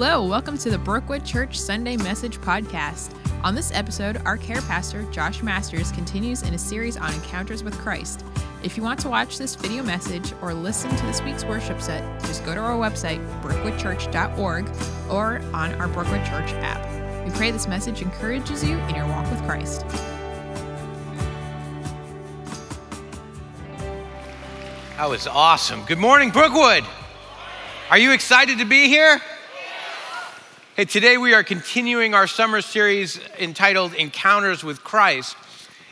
Hello, welcome to the Brookwood Church Sunday Message Podcast. On this episode, our care pastor, Josh Masters, continues in a series on encounters with Christ. If you want to watch this video message or listen to this week's worship set, just go to our website, brookwoodchurch.org, or on our Brookwood Church app. We pray this message encourages you in your walk with Christ. That was awesome. Good morning, Brookwood. Are you excited to be here? Hey, today we are continuing our summer series entitled Encounters with Christ.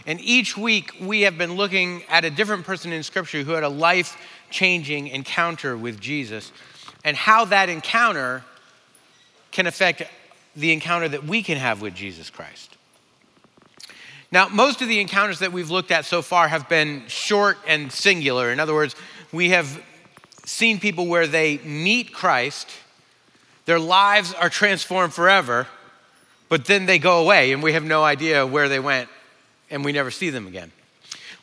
And each week we have been looking at a different person in Scripture who had a life changing encounter with Jesus and how that encounter can affect the encounter that we can have with Jesus Christ. Now, most of the encounters that we've looked at so far have been short and singular. In other words, we have seen people where they meet Christ their lives are transformed forever, but then they go away and we have no idea where they went and we never see them again.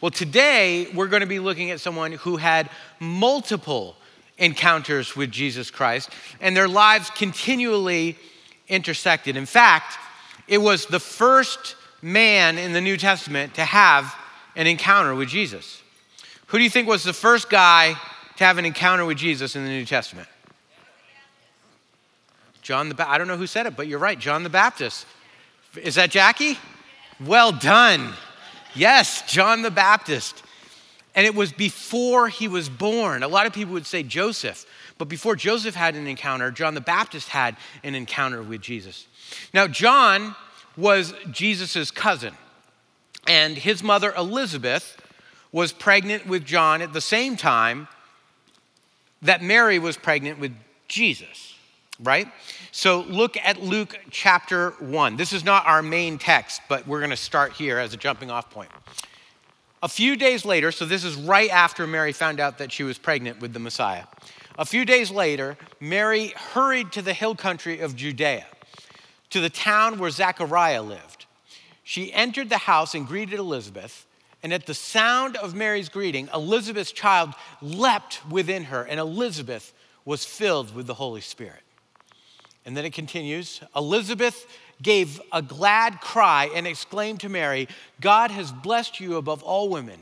Well, today we're going to be looking at someone who had multiple encounters with Jesus Christ and their lives continually intersected. In fact, it was the first man in the New Testament to have an encounter with Jesus. Who do you think was the first guy to have an encounter with Jesus in the New Testament? John the Baptist, I don't know who said it, but you're right, John the Baptist. Is that Jackie? Well done. Yes, John the Baptist. And it was before he was born. A lot of people would say Joseph, but before Joseph had an encounter, John the Baptist had an encounter with Jesus. Now, John was Jesus' cousin, and his mother Elizabeth was pregnant with John at the same time that Mary was pregnant with Jesus right? So look at Luke chapter 1. This is not our main text, but we're going to start here as a jumping off point. A few days later, so this is right after Mary found out that she was pregnant with the Messiah. A few days later, Mary hurried to the hill country of Judea, to the town where Zechariah lived. She entered the house and greeted Elizabeth. And at the sound of Mary's greeting, Elizabeth's child leapt within her, and Elizabeth was filled with the Holy Spirit. And then it continues Elizabeth gave a glad cry and exclaimed to Mary, God has blessed you above all women,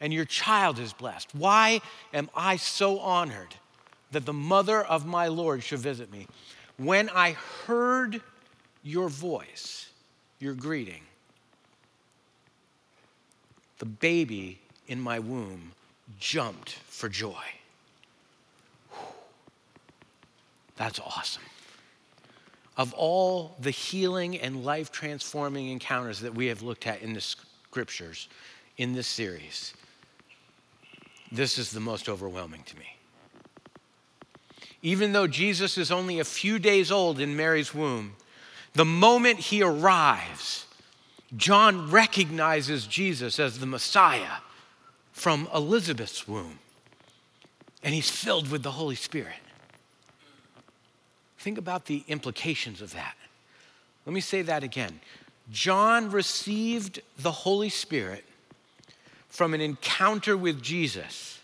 and your child is blessed. Why am I so honored that the mother of my Lord should visit me? When I heard your voice, your greeting, the baby in my womb jumped for joy. That's awesome of all the healing and life transforming encounters that we have looked at in the scriptures in this series, this is the most overwhelming to me. Even though Jesus is only a few days old in Mary's womb, the moment he arrives, John recognizes Jesus as the Messiah from Elizabeth's womb, and he's filled with the Holy Spirit. Think about the implications of that. Let me say that again. John received the Holy Spirit from an encounter with Jesus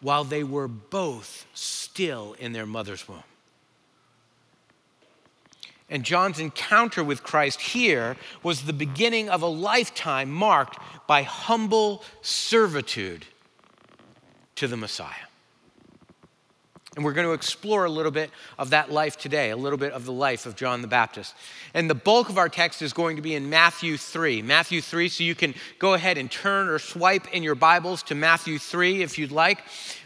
while they were both still in their mother's womb. And John's encounter with Christ here was the beginning of a lifetime marked by humble servitude to the Messiah. And we're going to explore a little bit of that life today, a little bit of the life of John the Baptist. And the bulk of our text is going to be in Matthew 3. Matthew 3, so you can go ahead and turn or swipe in your Bibles to Matthew 3 if you'd like.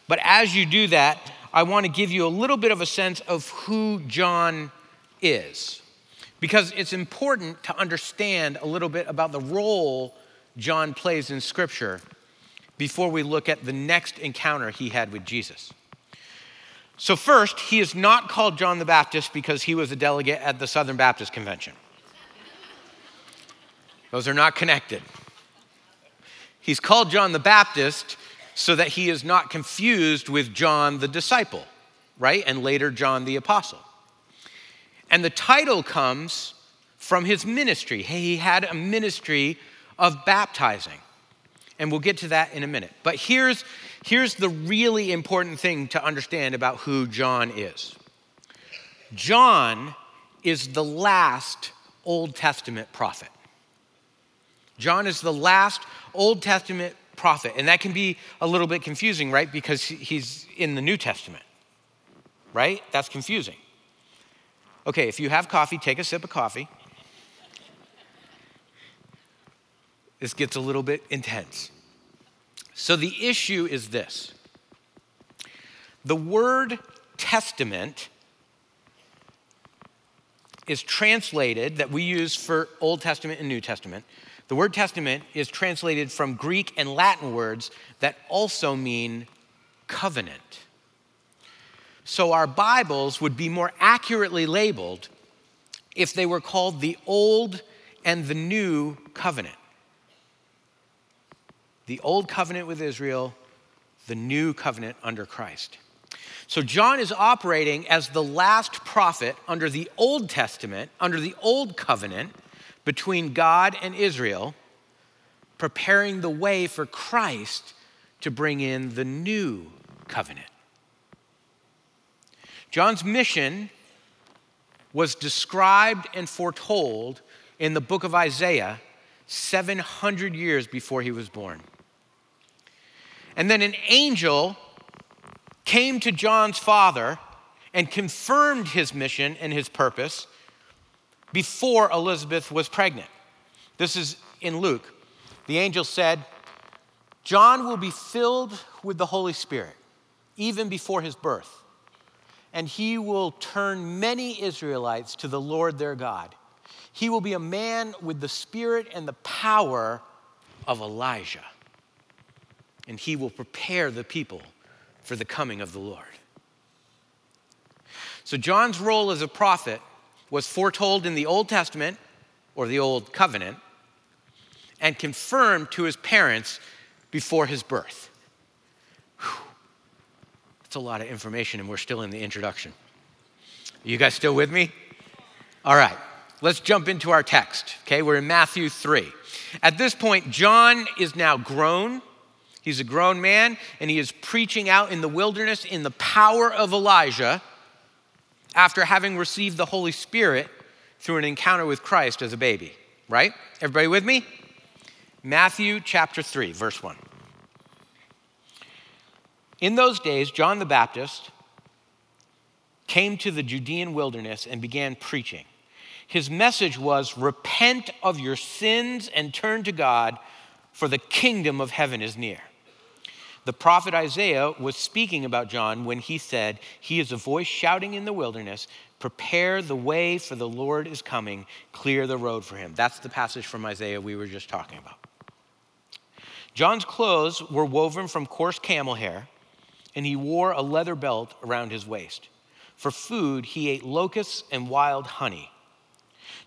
But as you do that, I want to give you a little bit of a sense of who John is. Because it's important to understand a little bit about the role John plays in Scripture before we look at the next encounter he had with Jesus. So, first, he is not called John the Baptist because he was a delegate at the Southern Baptist Convention. Those are not connected. He's called John the Baptist so that he is not confused with John the disciple, right? And later, John the apostle. And the title comes from his ministry. He had a ministry of baptizing. And we'll get to that in a minute. But here's, Here's the really important thing to understand about who John is John is the last Old Testament prophet. John is the last Old Testament prophet. And that can be a little bit confusing, right? Because he's in the New Testament, right? That's confusing. Okay, if you have coffee, take a sip of coffee. This gets a little bit intense. So the issue is this the word testament is translated, that we use for Old Testament and New Testament, the word testament is translated from Greek and Latin words that also mean covenant. So our Bibles would be more accurately labeled if they were called the Old and the New Covenant. The Old Covenant with Israel, the New Covenant under Christ. So John is operating as the last prophet under the Old Testament, under the Old Covenant between God and Israel, preparing the way for Christ to bring in the new covenant. John's mission was described and foretold in the book of Isaiah 700 years before he was born. And then an angel came to John's father and confirmed his mission and his purpose before Elizabeth was pregnant. This is in Luke. The angel said, John will be filled with the Holy Spirit even before his birth, and he will turn many Israelites to the Lord their God. He will be a man with the spirit and the power of Elijah, and he will prepare the people for the coming of the Lord. So, John's role as a prophet was foretold in the Old Testament or the Old Covenant and confirmed to his parents before his birth. Whew. That's a lot of information, and we're still in the introduction. Are you guys still with me? All right, let's jump into our text. Okay, we're in Matthew 3. At this point, John is now grown. He's a grown man, and he is preaching out in the wilderness in the power of Elijah after having received the Holy Spirit through an encounter with Christ as a baby, right? Everybody with me? Matthew chapter 3, verse 1. In those days, John the Baptist came to the Judean wilderness and began preaching. His message was repent of your sins and turn to God, for the kingdom of heaven is near. The prophet Isaiah was speaking about John when he said, He is a voice shouting in the wilderness, prepare the way for the Lord is coming, clear the road for him. That's the passage from Isaiah we were just talking about. John's clothes were woven from coarse camel hair, and he wore a leather belt around his waist. For food, he ate locusts and wild honey.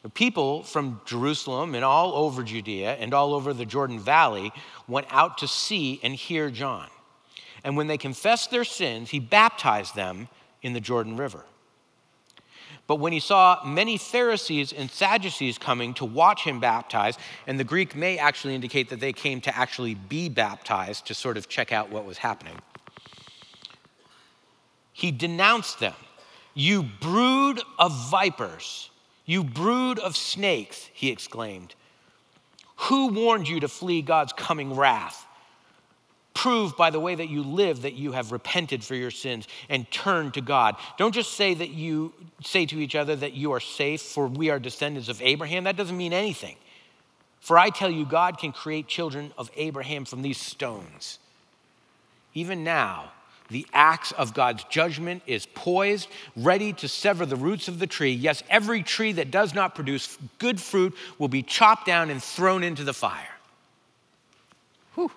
The people from Jerusalem and all over Judea and all over the Jordan Valley went out to see and hear John. And when they confessed their sins, he baptized them in the Jordan River. But when he saw many Pharisees and Sadducees coming to watch him baptize, and the Greek may actually indicate that they came to actually be baptized to sort of check out what was happening, he denounced them. You brood of vipers. You brood of snakes, he exclaimed. Who warned you to flee God's coming wrath? Prove by the way that you live that you have repented for your sins and turned to God. Don't just say that you say to each other that you are safe, for we are descendants of Abraham. That doesn't mean anything. For I tell you, God can create children of Abraham from these stones. Even now, the axe of God's judgment is poised, ready to sever the roots of the tree. Yes, every tree that does not produce good fruit will be chopped down and thrown into the fire. Whew.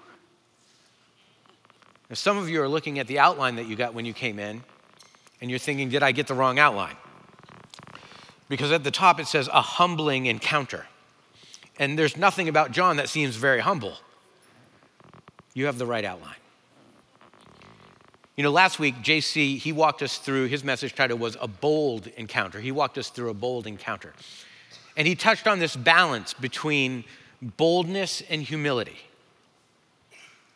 Now, some of you are looking at the outline that you got when you came in, and you're thinking, did I get the wrong outline? Because at the top it says a humbling encounter. And there's nothing about John that seems very humble. You have the right outline. You know, last week, JC, he walked us through, his message title was A Bold Encounter. He walked us through a bold encounter. And he touched on this balance between boldness and humility.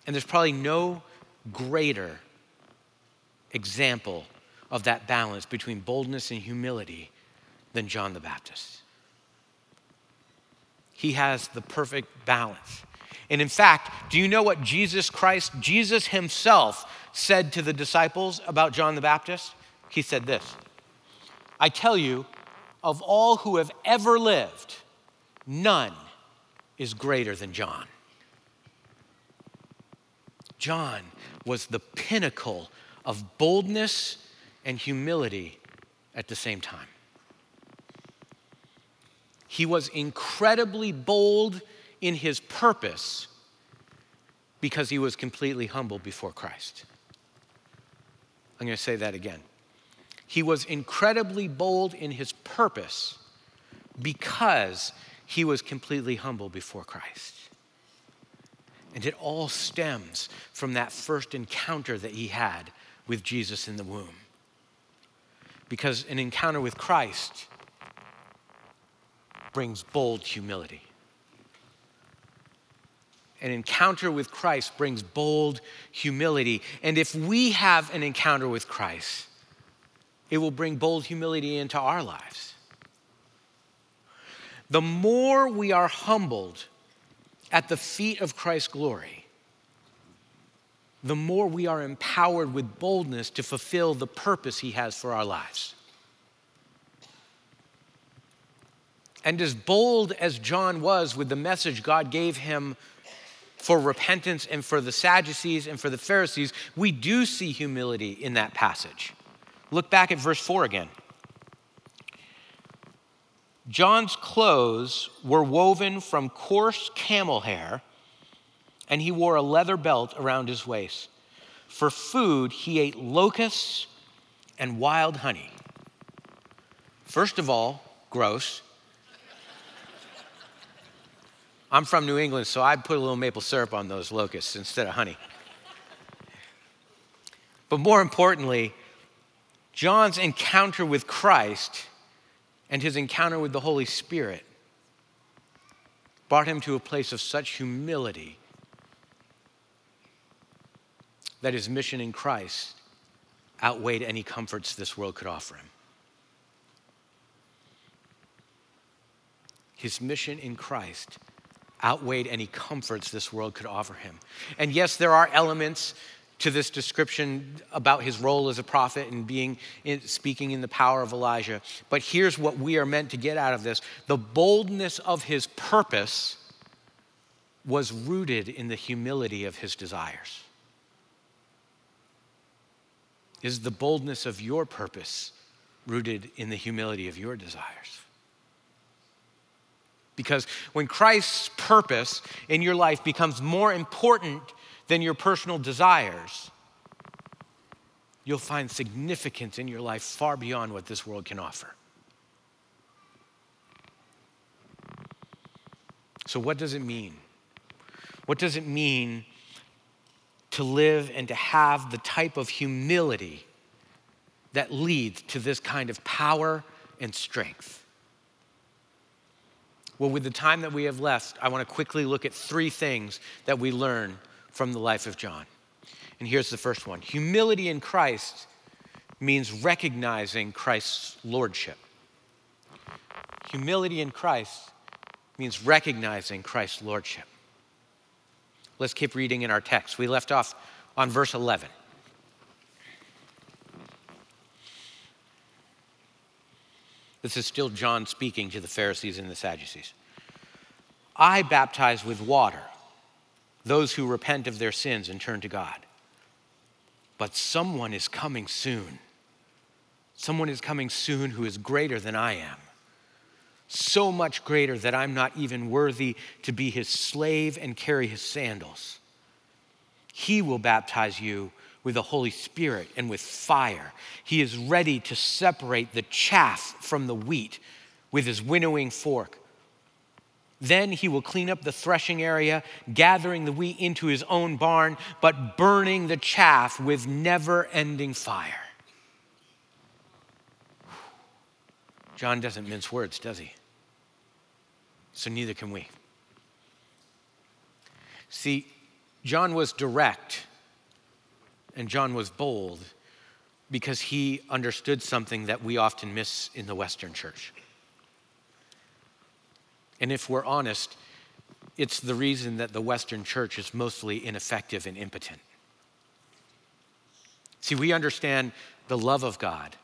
And there's probably no greater example of that balance between boldness and humility than John the Baptist. He has the perfect balance. And in fact, do you know what Jesus Christ, Jesus himself, said to the disciples about John the Baptist? He said this I tell you, of all who have ever lived, none is greater than John. John was the pinnacle of boldness and humility at the same time. He was incredibly bold in his purpose because he was completely humble before Christ. I'm going to say that again. He was incredibly bold in his purpose because he was completely humble before Christ. And it all stems from that first encounter that he had with Jesus in the womb. Because an encounter with Christ brings bold humility. An encounter with Christ brings bold humility. And if we have an encounter with Christ, it will bring bold humility into our lives. The more we are humbled at the feet of Christ's glory, the more we are empowered with boldness to fulfill the purpose He has for our lives. And as bold as John was with the message God gave him for repentance and for the Sadducees and for the Pharisees, we do see humility in that passage. Look back at verse 4 again. John's clothes were woven from coarse camel hair, and he wore a leather belt around his waist. For food, he ate locusts and wild honey. First of all, gross. I'm from New England, so I put a little maple syrup on those locusts instead of honey. But more importantly, John's encounter with Christ and his encounter with the Holy Spirit brought him to a place of such humility that his mission in Christ outweighed any comforts this world could offer him. His mission in Christ outweighed any comforts this world could offer him. And yes, there are elements to this description about his role as a prophet and being in, speaking in the power of Elijah. But here's what we are meant to get out of this the boldness of his purpose was rooted in the humility of his desires. Is the boldness of your purpose rooted in the humility of your desires? Because when Christ's purpose in your life becomes more important than your personal desires, you'll find significance in your life far beyond what this world can offer. So, what does it mean? What does it mean to live and to have the type of humility that leads to this kind of power and strength? Well, with the time that we have left, I want to quickly look at three things that we learn from the life of John. And here's the first one humility in Christ means recognizing Christ's lordship. Humility in Christ means recognizing Christ's lordship. Let's keep reading in our text. We left off on verse 11. This is still John speaking to the Pharisees and the Sadducees. I baptize with water those who repent of their sins and turn to God. But someone is coming soon. Someone is coming soon who is greater than I am. So much greater that I'm not even worthy to be his slave and carry his sandals. He will baptize you with the Holy Spirit and with fire. He is ready to separate the chaff from the wheat with his winnowing fork. Then he will clean up the threshing area, gathering the wheat into his own barn, but burning the chaff with never ending fire. John doesn't mince words, does he? So neither can we. See, John was direct and John was bold, because he understood something that we often miss in the Western church. And if we're honest, it's the reason that the Western church is mostly ineffective and impotent. See, we understand the love of God,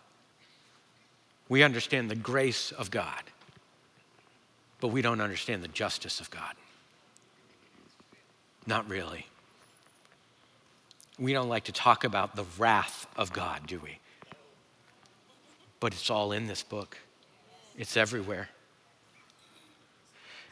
we understand the grace of God, but we don't understand the justice of God. Not really. We don't like to talk about the wrath of God, do we? But it's all in this book, it's everywhere.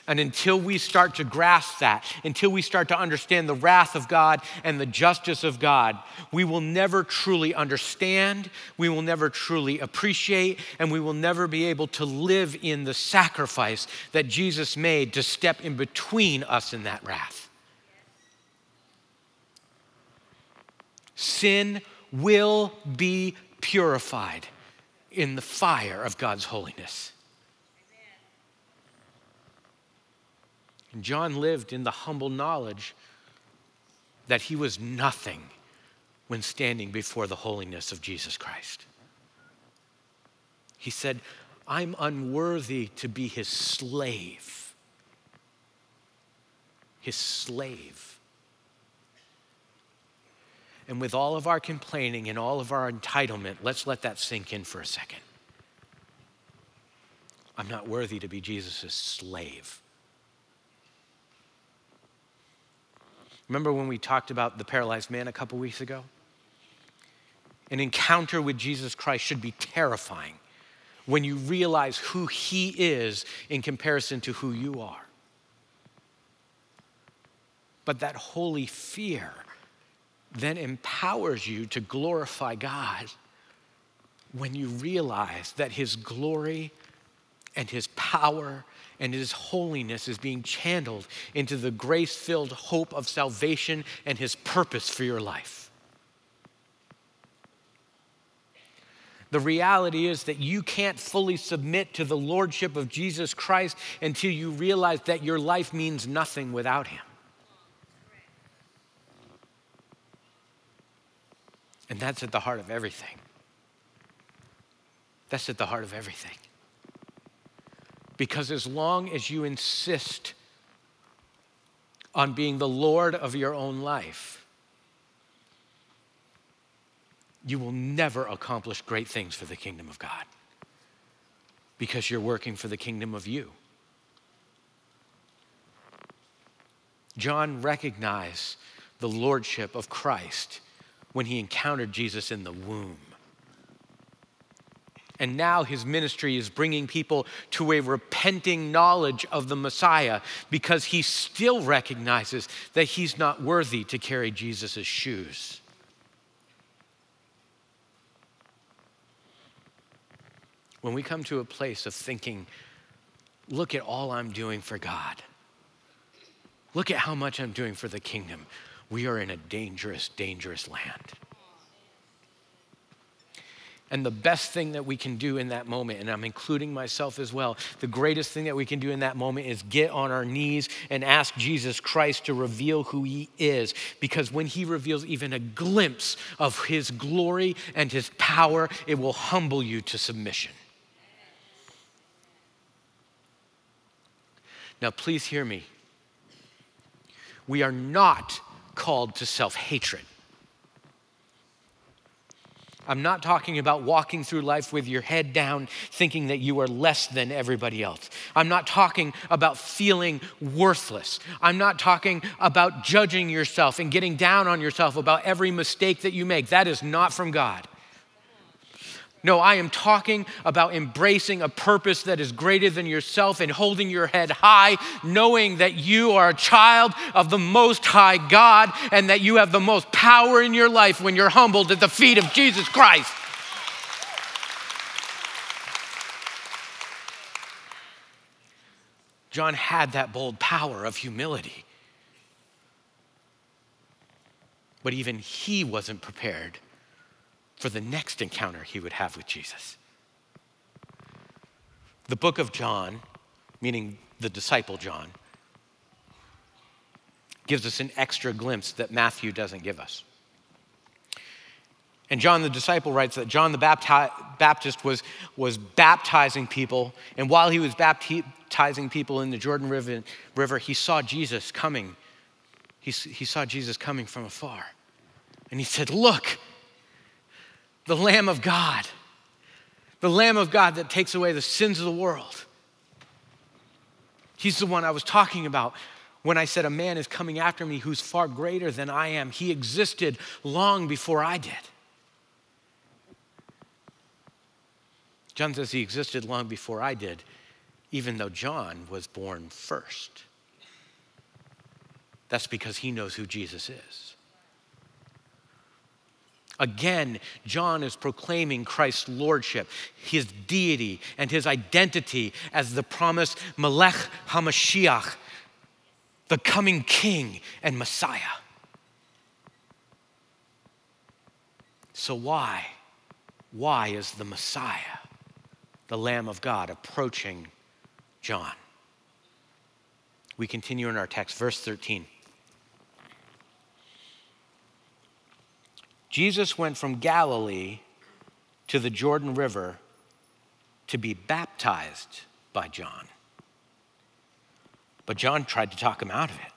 And until we start to grasp that, until we start to understand the wrath of God and the justice of God, we will never truly understand, we will never truly appreciate, and we will never be able to live in the sacrifice that Jesus made to step in between us and that wrath. Sin will be purified in the fire of God's holiness. And John lived in the humble knowledge that he was nothing when standing before the holiness of Jesus Christ. He said, I'm unworthy to be his slave. His slave. And with all of our complaining and all of our entitlement, let's let that sink in for a second. I'm not worthy to be Jesus' slave. Remember when we talked about the paralyzed man a couple weeks ago? An encounter with Jesus Christ should be terrifying when you realize who he is in comparison to who you are. But that holy fear then empowers you to glorify God when you realize that his glory and his power and his holiness is being channeled into the grace filled hope of salvation and his purpose for your life. The reality is that you can't fully submit to the lordship of Jesus Christ until you realize that your life means nothing without him. And that's at the heart of everything. That's at the heart of everything. Because as long as you insist on being the Lord of your own life, you will never accomplish great things for the kingdom of God because you're working for the kingdom of you. John recognized the lordship of Christ when he encountered Jesus in the womb. And now his ministry is bringing people to a repenting knowledge of the Messiah because he still recognizes that he's not worthy to carry Jesus' shoes. When we come to a place of thinking, look at all I'm doing for God, look at how much I'm doing for the kingdom, we are in a dangerous, dangerous land. And the best thing that we can do in that moment, and I'm including myself as well, the greatest thing that we can do in that moment is get on our knees and ask Jesus Christ to reveal who he is. Because when he reveals even a glimpse of his glory and his power, it will humble you to submission. Now, please hear me. We are not called to self hatred. I'm not talking about walking through life with your head down, thinking that you are less than everybody else. I'm not talking about feeling worthless. I'm not talking about judging yourself and getting down on yourself about every mistake that you make. That is not from God. No, I am talking about embracing a purpose that is greater than yourself and holding your head high, knowing that you are a child of the Most High God and that you have the most power in your life when you're humbled at the feet of Jesus Christ. John had that bold power of humility. But even he wasn't prepared for the next encounter he would have with Jesus. The book of John, meaning the disciple John, gives us an extra glimpse that Matthew doesn't give us. And John the disciple writes that John the Baptist was, was baptizing people, and while he was baptizing people in the Jordan River, river he saw Jesus coming. He, he saw Jesus coming from afar. And he said, Look, the Lamb of God, the Lamb of God that takes away the sins of the world. He's the one I was talking about when I said, A man is coming after me who's far greater than I am. He existed long before I did. John says he existed long before I did, even though John was born first. That's because he knows who Jesus is. Again, John is proclaiming Christ's lordship, his deity, and his identity as the promised Melech HaMashiach, the coming king and Messiah. So, why? Why is the Messiah? the Lamb of God approaching John. We continue in our text, verse 13. Jesus went from Galilee to the Jordan River to be baptized by John. But John tried to talk him out of it.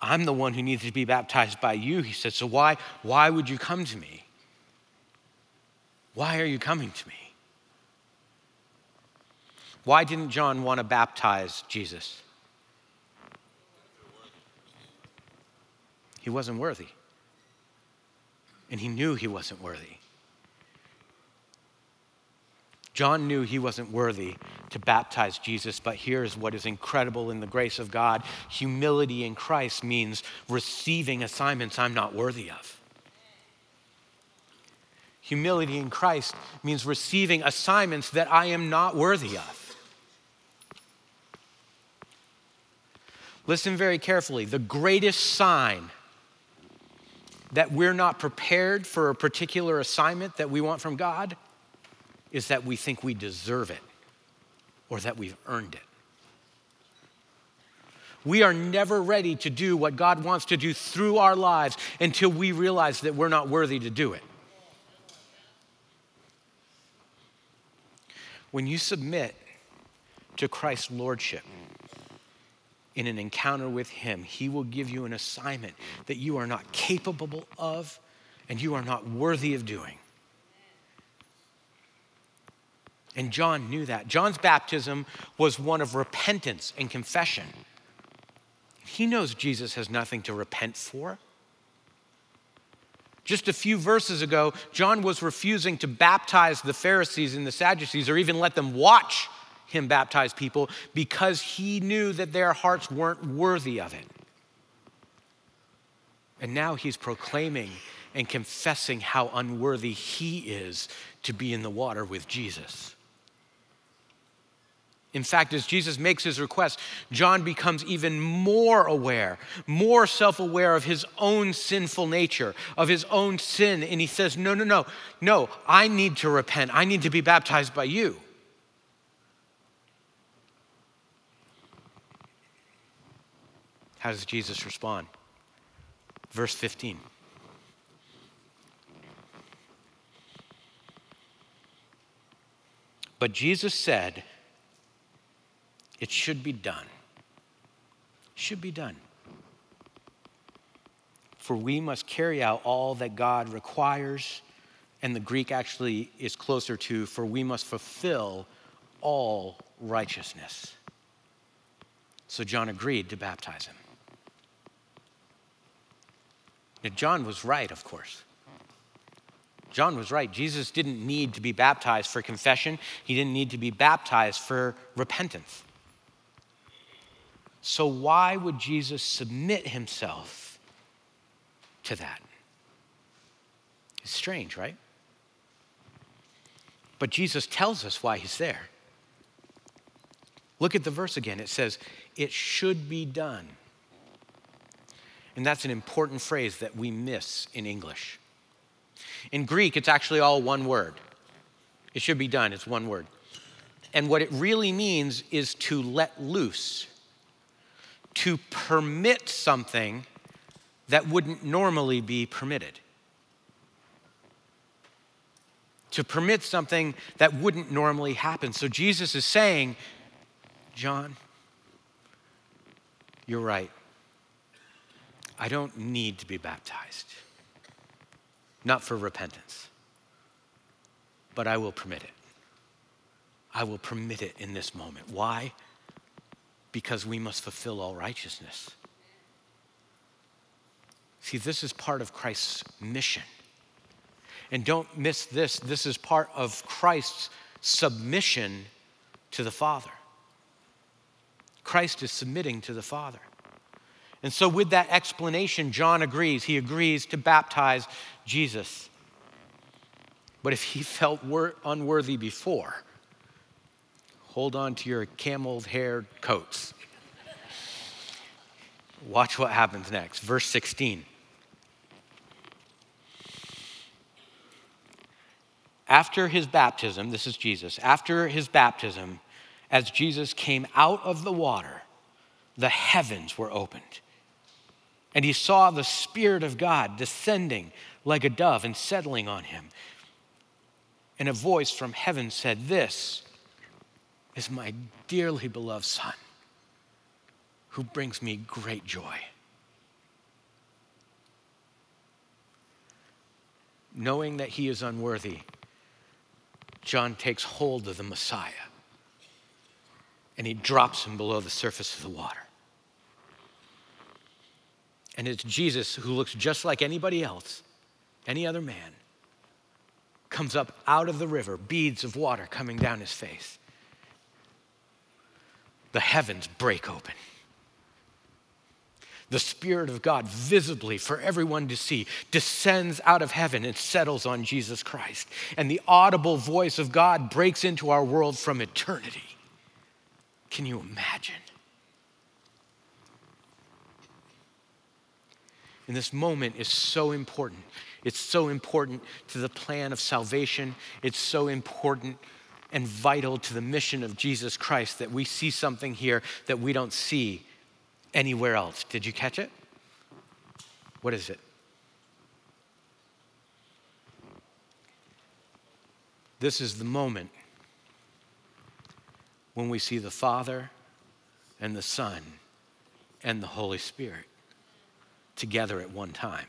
I'm the one who needs to be baptized by you, he said. So why, why would you come to me? Why are you coming to me? Why didn't John want to baptize Jesus? He wasn't worthy. And he knew he wasn't worthy. John knew he wasn't worthy to baptize Jesus, but here's what is incredible in the grace of God humility in Christ means receiving assignments I'm not worthy of. Humility in Christ means receiving assignments that I am not worthy of. Listen very carefully. The greatest sign that we're not prepared for a particular assignment that we want from God is that we think we deserve it or that we've earned it. We are never ready to do what God wants to do through our lives until we realize that we're not worthy to do it. When you submit to Christ's lordship, in an encounter with Him, He will give you an assignment that you are not capable of and you are not worthy of doing. And John knew that. John's baptism was one of repentance and confession. He knows Jesus has nothing to repent for. Just a few verses ago, John was refusing to baptize the Pharisees and the Sadducees or even let them watch him baptize people because he knew that their hearts weren't worthy of it. And now he's proclaiming and confessing how unworthy he is to be in the water with Jesus. In fact, as Jesus makes his request, John becomes even more aware, more self aware of his own sinful nature, of his own sin. And he says, No, no, no, no, I need to repent. I need to be baptized by you. How does Jesus respond? Verse 15. But Jesus said, It should be done. Should be done. For we must carry out all that God requires, and the Greek actually is closer to, for we must fulfill all righteousness. So John agreed to baptize him. Now, John was right, of course. John was right. Jesus didn't need to be baptized for confession, he didn't need to be baptized for repentance. So, why would Jesus submit himself to that? It's strange, right? But Jesus tells us why he's there. Look at the verse again. It says, It should be done. And that's an important phrase that we miss in English. In Greek, it's actually all one word. It should be done, it's one word. And what it really means is to let loose, to permit something that wouldn't normally be permitted. to permit something that wouldn't normally happen. So Jesus is saying, John, you're right. I don't need to be baptized, not for repentance, but I will permit it. I will permit it in this moment. Why? Because we must fulfill all righteousness. See, this is part of Christ's mission. And don't miss this this is part of Christ's submission to the Father. Christ is submitting to the Father. And so, with that explanation, John agrees. He agrees to baptize Jesus. But if he felt unworthy before, hold on to your camel hair coats. Watch what happens next. Verse 16. After his baptism, this is Jesus, after his baptism, as Jesus came out of the water, the heavens were opened. And he saw the Spirit of God descending like a dove and settling on him. And a voice from heaven said, This is my dearly beloved Son, who brings me great joy. Knowing that he is unworthy, John takes hold of the Messiah and he drops him below the surface of the water. And it's Jesus who looks just like anybody else, any other man, comes up out of the river, beads of water coming down his face the heavens break open. The Spirit of God, visibly for everyone to see, descends out of heaven and settles on Jesus Christ. And the audible voice of God breaks into our world from eternity. Can you imagine? And this moment is so important. It's so important to the plan of salvation. It's so important and vital to the mission of Jesus Christ that we see something here that we don't see anywhere else. Did you catch it? What is it? This is the moment when we see the Father and the Son and the Holy Spirit together at one time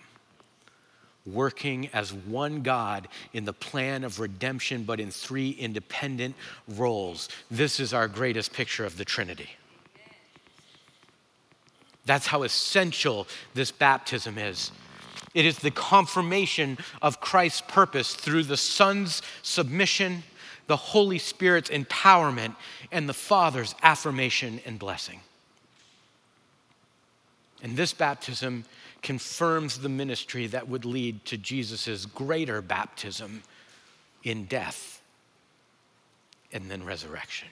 working as one God in the plan of redemption, but in three independent roles. This is our greatest picture of the Trinity. That's how essential this baptism is. It is the confirmation of Christ's purpose through the Son's submission, the Holy Spirit's empowerment, and the Father's affirmation and blessing. And this baptism confirms the ministry that would lead to Jesus' greater baptism in death and then resurrection.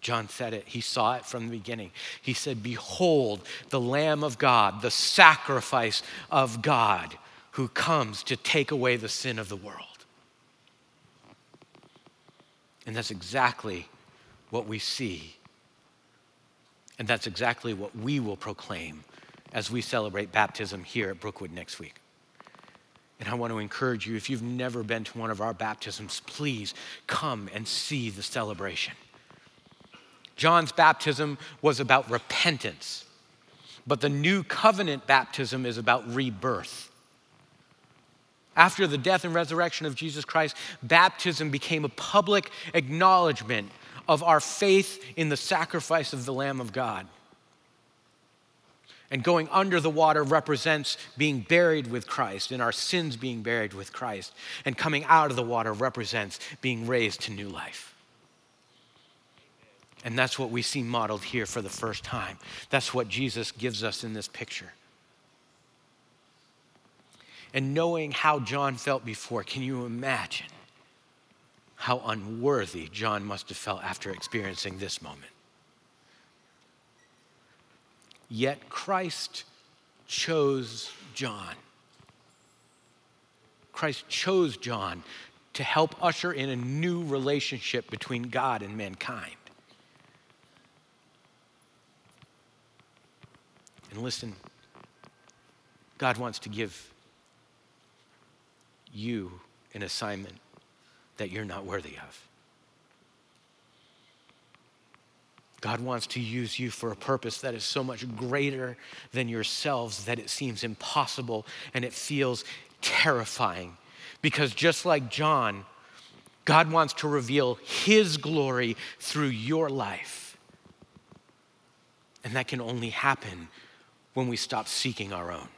John said it, he saw it from the beginning. He said, Behold, the Lamb of God, the sacrifice of God who comes to take away the sin of the world. And that's exactly what we see. And that's exactly what we will proclaim as we celebrate baptism here at Brookwood next week. And I want to encourage you if you've never been to one of our baptisms, please come and see the celebration. John's baptism was about repentance, but the new covenant baptism is about rebirth. After the death and resurrection of Jesus Christ, baptism became a public acknowledgement of our faith in the sacrifice of the Lamb of God. And going under the water represents being buried with Christ and our sins being buried with Christ. And coming out of the water represents being raised to new life. And that's what we see modeled here for the first time. That's what Jesus gives us in this picture. And knowing how John felt before, can you imagine how unworthy John must have felt after experiencing this moment? Yet Christ chose John. Christ chose John to help usher in a new relationship between God and mankind. And listen, God wants to give you an assignment that you're not worthy of. God wants to use you for a purpose that is so much greater than yourselves that it seems impossible and it feels terrifying. Because just like John, God wants to reveal his glory through your life. And that can only happen when we stop seeking our own.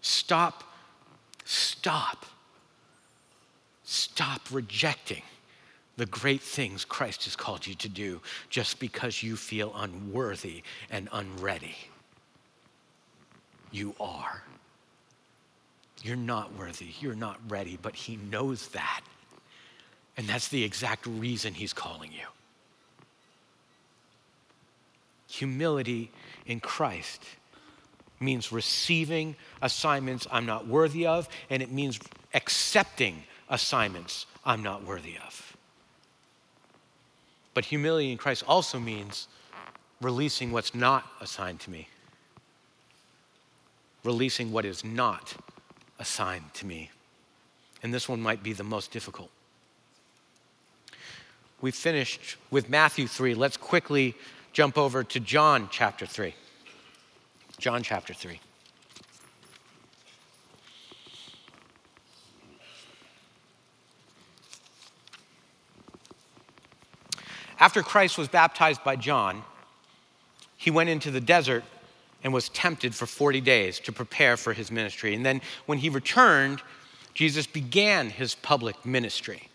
Stop, stop, stop rejecting the great things Christ has called you to do just because you feel unworthy and unready. You are. You're not worthy, you're not ready, but He knows that. And that's the exact reason He's calling you. Humility in Christ means receiving assignments I'm not worthy of, and it means accepting assignments I'm not worthy of. But humility in Christ also means releasing what's not assigned to me, releasing what is not assigned to me. And this one might be the most difficult. We finished with Matthew 3. Let's quickly jump over to John chapter 3. John chapter 3. After Christ was baptized by John, he went into the desert and was tempted for 40 days to prepare for his ministry. And then when he returned, Jesus began his public ministry.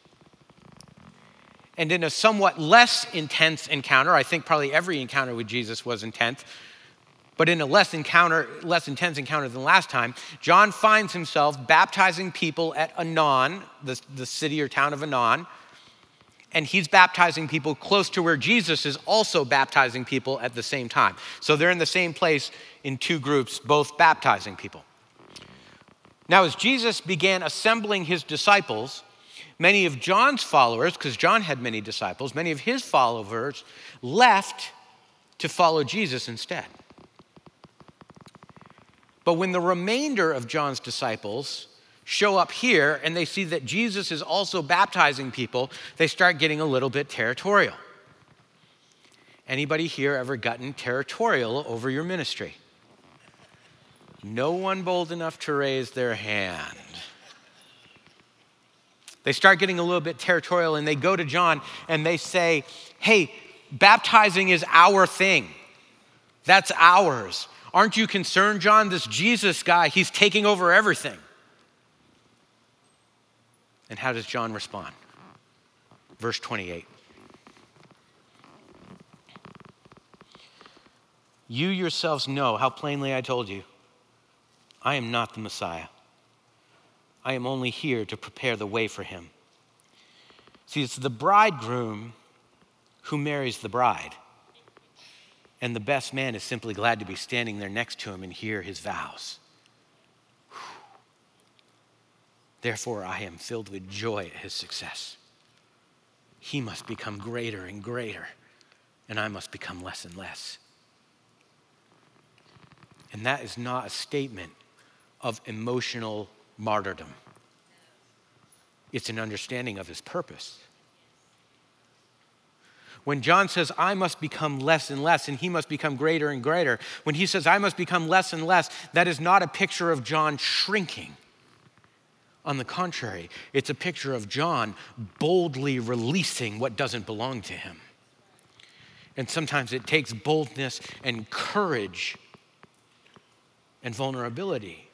And in a somewhat less intense encounter, I think probably every encounter with Jesus was intense, but in a less encounter, less intense encounter than last time, John finds himself baptizing people at Aenon, the, the city or town of Aenon, and he's baptizing people close to where Jesus is also baptizing people at the same time. So they're in the same place in two groups, both baptizing people. Now, as Jesus began assembling his disciples, many of John's followers, because John had many disciples, many of his followers left to follow Jesus instead. But when the remainder of John's disciples show up here and they see that Jesus is also baptizing people, they start getting a little bit territorial. Anybody here ever gotten territorial over your ministry? No one bold enough to raise their hand. They start getting a little bit territorial and they go to John and they say, Hey, baptizing is our thing. That's ours. Aren't you concerned, John? This Jesus guy, he's taking over everything. And how does John respond? Verse 28. You yourselves know how plainly I told you, I am not the Messiah. I am only here to prepare the way for him. See, it's the bridegroom who marries the bride. And the best man is simply glad to be standing there next to him and hear his vows. Therefore, I am filled with joy at his success. He must become greater and greater, and I must become less and less. And that is not a statement of emotional martyrdom, it's an understanding of his purpose. When John says, I must become less and less, and he must become greater and greater, when he says, I must become less and less, that is not a picture of John shrinking. On the contrary, it's a picture of John boldly releasing what doesn't belong to him. And sometimes it takes boldness and courage and vulnerability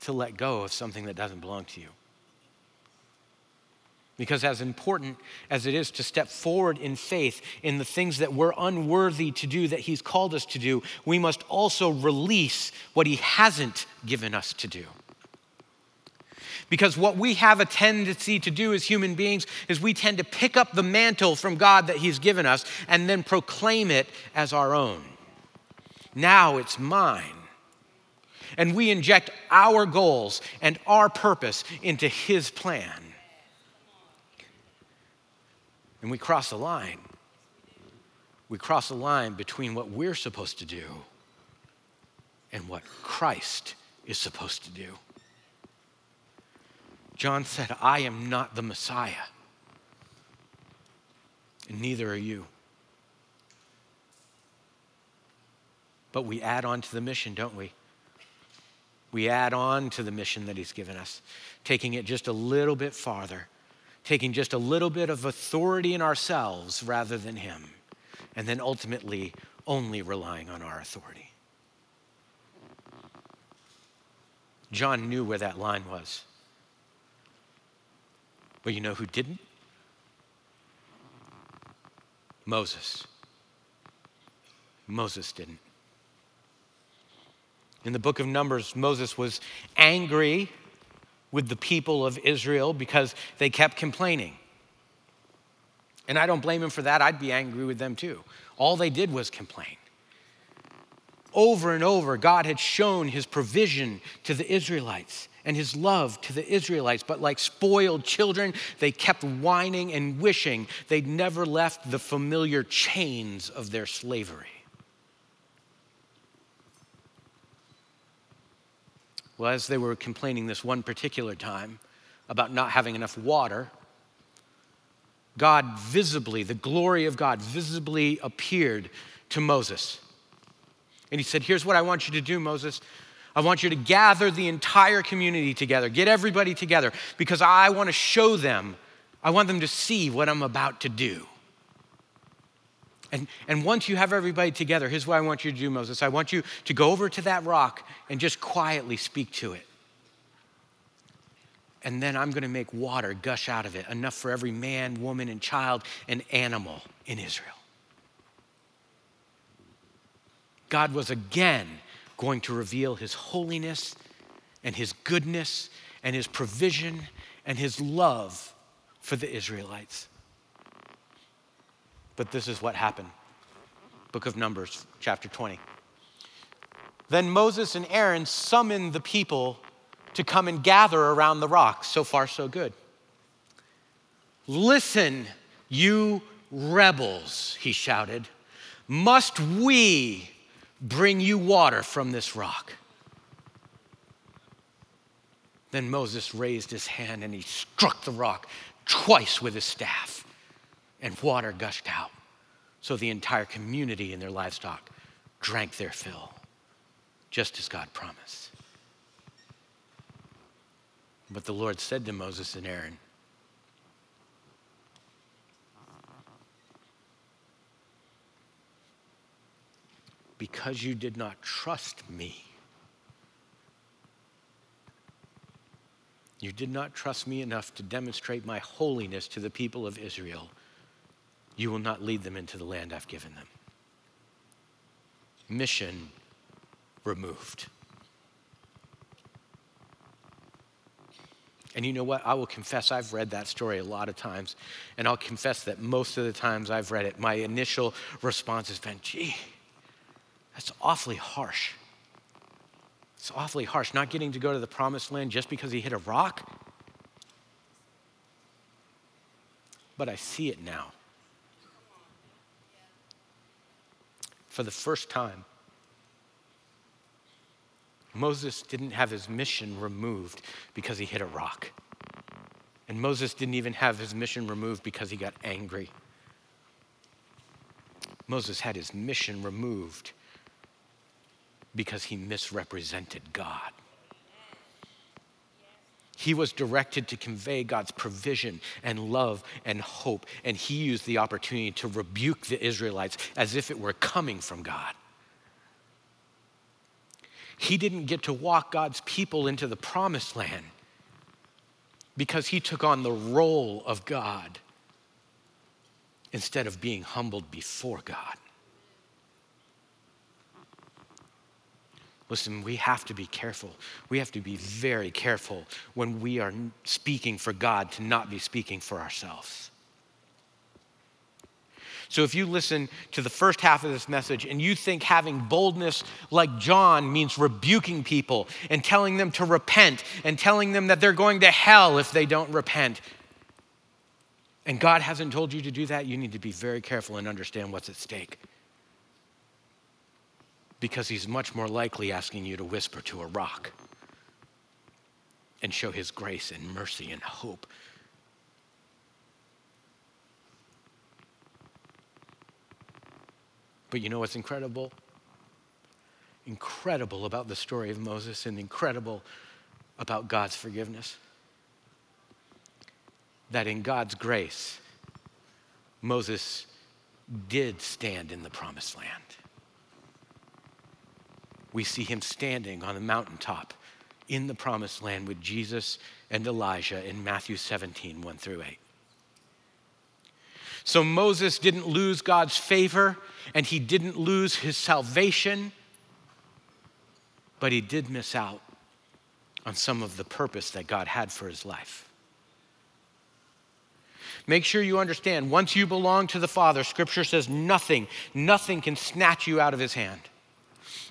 to let go of something that doesn't belong to you. Because, as important as it is to step forward in faith in the things that we're unworthy to do, that He's called us to do, we must also release what He hasn't given us to do. Because what we have a tendency to do as human beings is we tend to pick up the mantle from God that He's given us and then proclaim it as our own. Now it's mine. And we inject our goals and our purpose into His plan. And we cross a line. We cross a line between what we're supposed to do and what Christ is supposed to do. John said, I am not the Messiah, and neither are you. But we add on to the mission, don't we? We add on to the mission that he's given us, taking it just a little bit farther, taking just a little bit of authority in ourselves rather than him, and then ultimately only relying on our authority. John knew where that line was. But you know who didn't? Moses. Moses didn't. In the book of Numbers, Moses was angry with the people of Israel because they kept complaining. And I don't blame him for that. I'd be angry with them too. All they did was complain. Over and over, God had shown his provision to the Israelites and his love to the Israelites. But like spoiled children, they kept whining and wishing they'd never left the familiar chains of their slavery. Well, as they were complaining this one particular time about not having enough water, God visibly, the glory of God visibly appeared to Moses. And he said, Here's what I want you to do, Moses. I want you to gather the entire community together, get everybody together, because I want to show them, I want them to see what I'm about to do. And, and once you have everybody together, here's what I want you to do, Moses. I want you to go over to that rock and just quietly speak to it. And then I'm going to make water gush out of it, enough for every man, woman, and child and animal in Israel. God was again going to reveal his holiness and his goodness and his provision and his love for the Israelites. But this is what happened. Book of Numbers, chapter 20. Then Moses and Aaron summoned the people to come and gather around the rock. So far, so good. Listen, you rebels, he shouted. Must we bring you water from this rock? Then Moses raised his hand and he struck the rock twice with his staff and water gushed out. So the entire community and their livestock drank their fill, just as God promised. But the Lord said to Moses and Aaron, Because you did not trust me, you did not trust me enough to demonstrate my holiness to the people of Israel you will not lead them into the land I've given them. Mission removed. And you know what? I will confess I've read that story a lot of times, and I'll confess that most of the times I've read it, my initial response has been, gee, that's awfully harsh. It's awfully harsh, not getting to go to the promised land just because he hit a rock. But I see it now. for the first time. Moses didn't have his mission removed because he hit a rock. And Moses didn't even have his mission removed because he got angry. Moses had his mission removed because he misrepresented God. He was directed to convey God's provision and love and hope, and he used the opportunity to rebuke the Israelites as if it were coming from God. He didn't get to walk God's people into the promised land because he took on the role of God instead of being humbled before God. Listen, we have to be careful. We have to be very careful when we are speaking for God to not be speaking for ourselves. So, if you listen to the first half of this message and you think having boldness like John means rebuking people and telling them to repent and telling them that they're going to hell if they don't repent, and God hasn't told you to do that, you need to be very careful and understand what's at stake because he's much more likely asking you to whisper to a rock and show his grace and mercy and hope. But you know what's incredible? Incredible about the story of Moses and incredible about God's forgiveness. That in God's grace, Moses did stand in the promised land. We see him standing on the mountaintop in the promised land with Jesus and Elijah in Matthew 17, 1 through 8. So Moses didn't lose God's favor and he didn't lose his salvation, but he did miss out on some of the purpose that God had for his life. Make sure you understand once you belong to the Father, Scripture says nothing, nothing can snatch you out of his hand.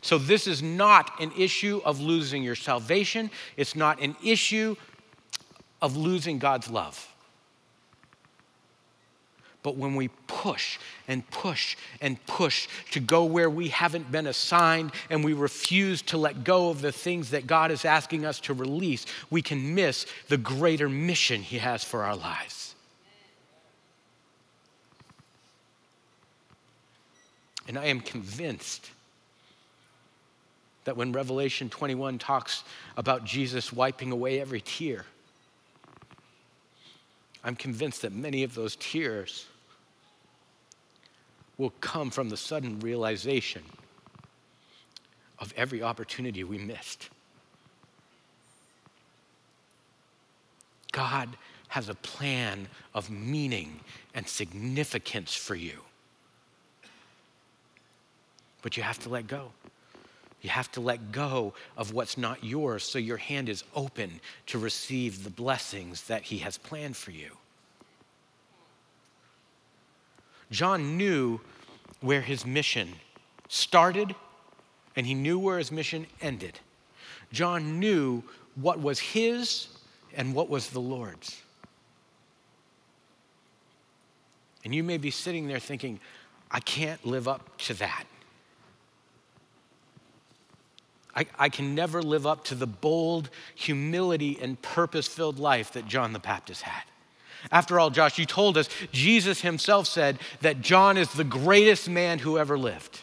So, this is not an issue of losing your salvation. It's not an issue of losing God's love. But when we push and push and push to go where we haven't been assigned and we refuse to let go of the things that God is asking us to release, we can miss the greater mission He has for our lives. And I am convinced that when Revelation 21 talks about Jesus wiping away every tear, I'm convinced that many of those tears will come from the sudden realization of every opportunity we missed. God has a plan of meaning and significance for you. But you have to let go. You have to let go of what's not yours so your hand is open to receive the blessings that He has planned for you. John knew where his mission started and he knew where his mission ended. John knew what was his and what was the Lord's. And you may be sitting there thinking, I can't live up to that. I, I can never live up to the bold humility and purpose filled life that John the Baptist had. After all, Josh, you told us Jesus himself said that John is the greatest man who ever lived.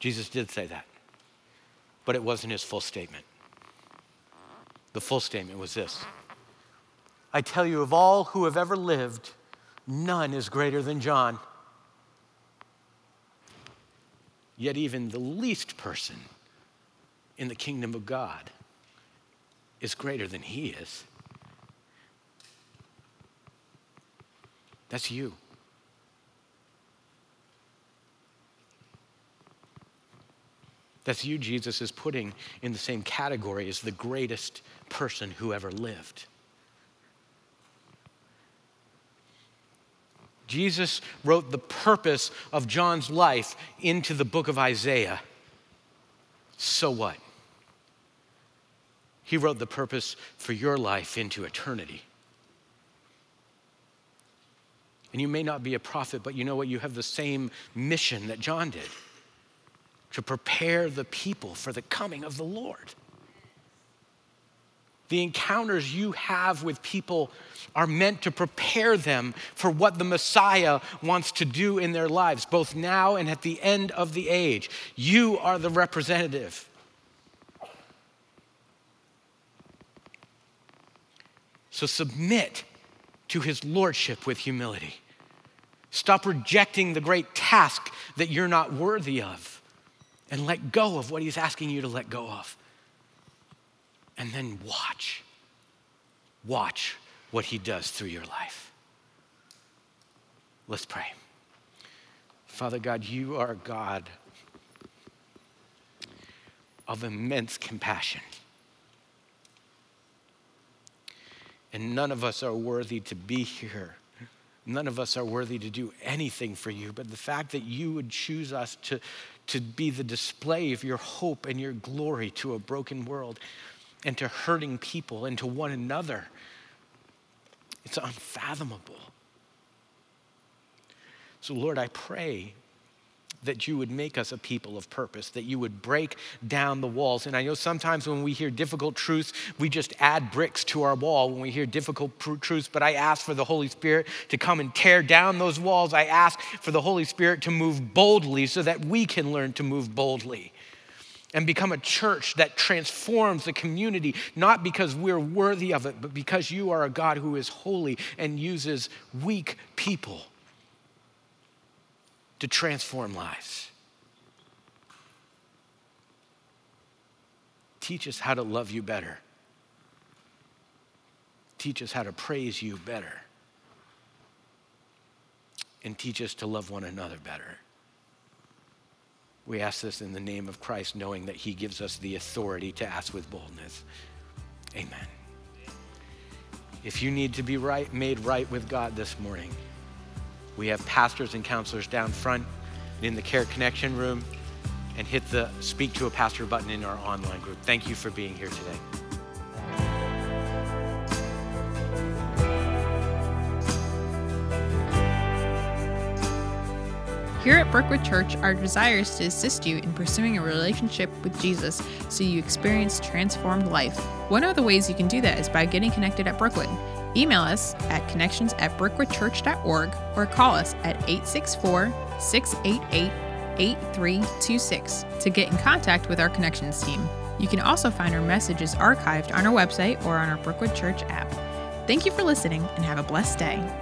Jesus did say that, but it wasn't his full statement. The full statement was this I tell you, of all who have ever lived, none is greater than John. Yet, even the least person in the kingdom of God is greater than he is. That's you. That's you, Jesus is putting in the same category as the greatest person who ever lived. Jesus wrote the purpose of John's life into the book of Isaiah. So what? He wrote the purpose for your life into eternity. And you may not be a prophet, but you know what? You have the same mission that John did to prepare the people for the coming of the Lord. The encounters you have with people are meant to prepare them for what the Messiah wants to do in their lives, both now and at the end of the age. You are the representative. So submit to his lordship with humility. Stop rejecting the great task that you're not worthy of and let go of what he's asking you to let go of. And then watch. Watch what He does through your life. Let's pray. Father God, you are a God of immense compassion. And none of us are worthy to be here. None of us are worthy to do anything for you. But the fact that you would choose us to, to be the display of your hope and your glory to a broken world and to hurting people and to one another it's unfathomable. So, Lord, I pray that you would make us a people of purpose, that you would break down the walls. And I know sometimes when we hear difficult truths, we just add bricks to our wall when we hear difficult pr- truths, but I ask for the Holy Spirit to come and tear down those walls. I ask for the Holy Spirit to move boldly so that we can learn to move boldly and become a church that transforms the community, not because we're worthy of it, but because you are a God who is holy and uses weak people to transform lives. Teach us how to love you better. Teach us how to praise you better. And teach us to love one another better. We ask this in the name of Christ, knowing that He gives us the authority to ask with boldness. Amen. If you need to be right, made right with God this morning, we have pastors and counselors down front in the Care Connection room, and hit the Speak to a Pastor button in our online group. Thank you for being here today. Here at Brookwood Church, our desire is to assist you in pursuing a relationship with Jesus so you experience transformed life. One of the ways you can do that is by getting connected at Brookwood. Email us at connections at brookwoodchurch.org or call us at 864 688 8326 to get in contact with our connections team. You can also find our messages archived on our website or on our Brookwood Church app. Thank you for listening and have a blessed day.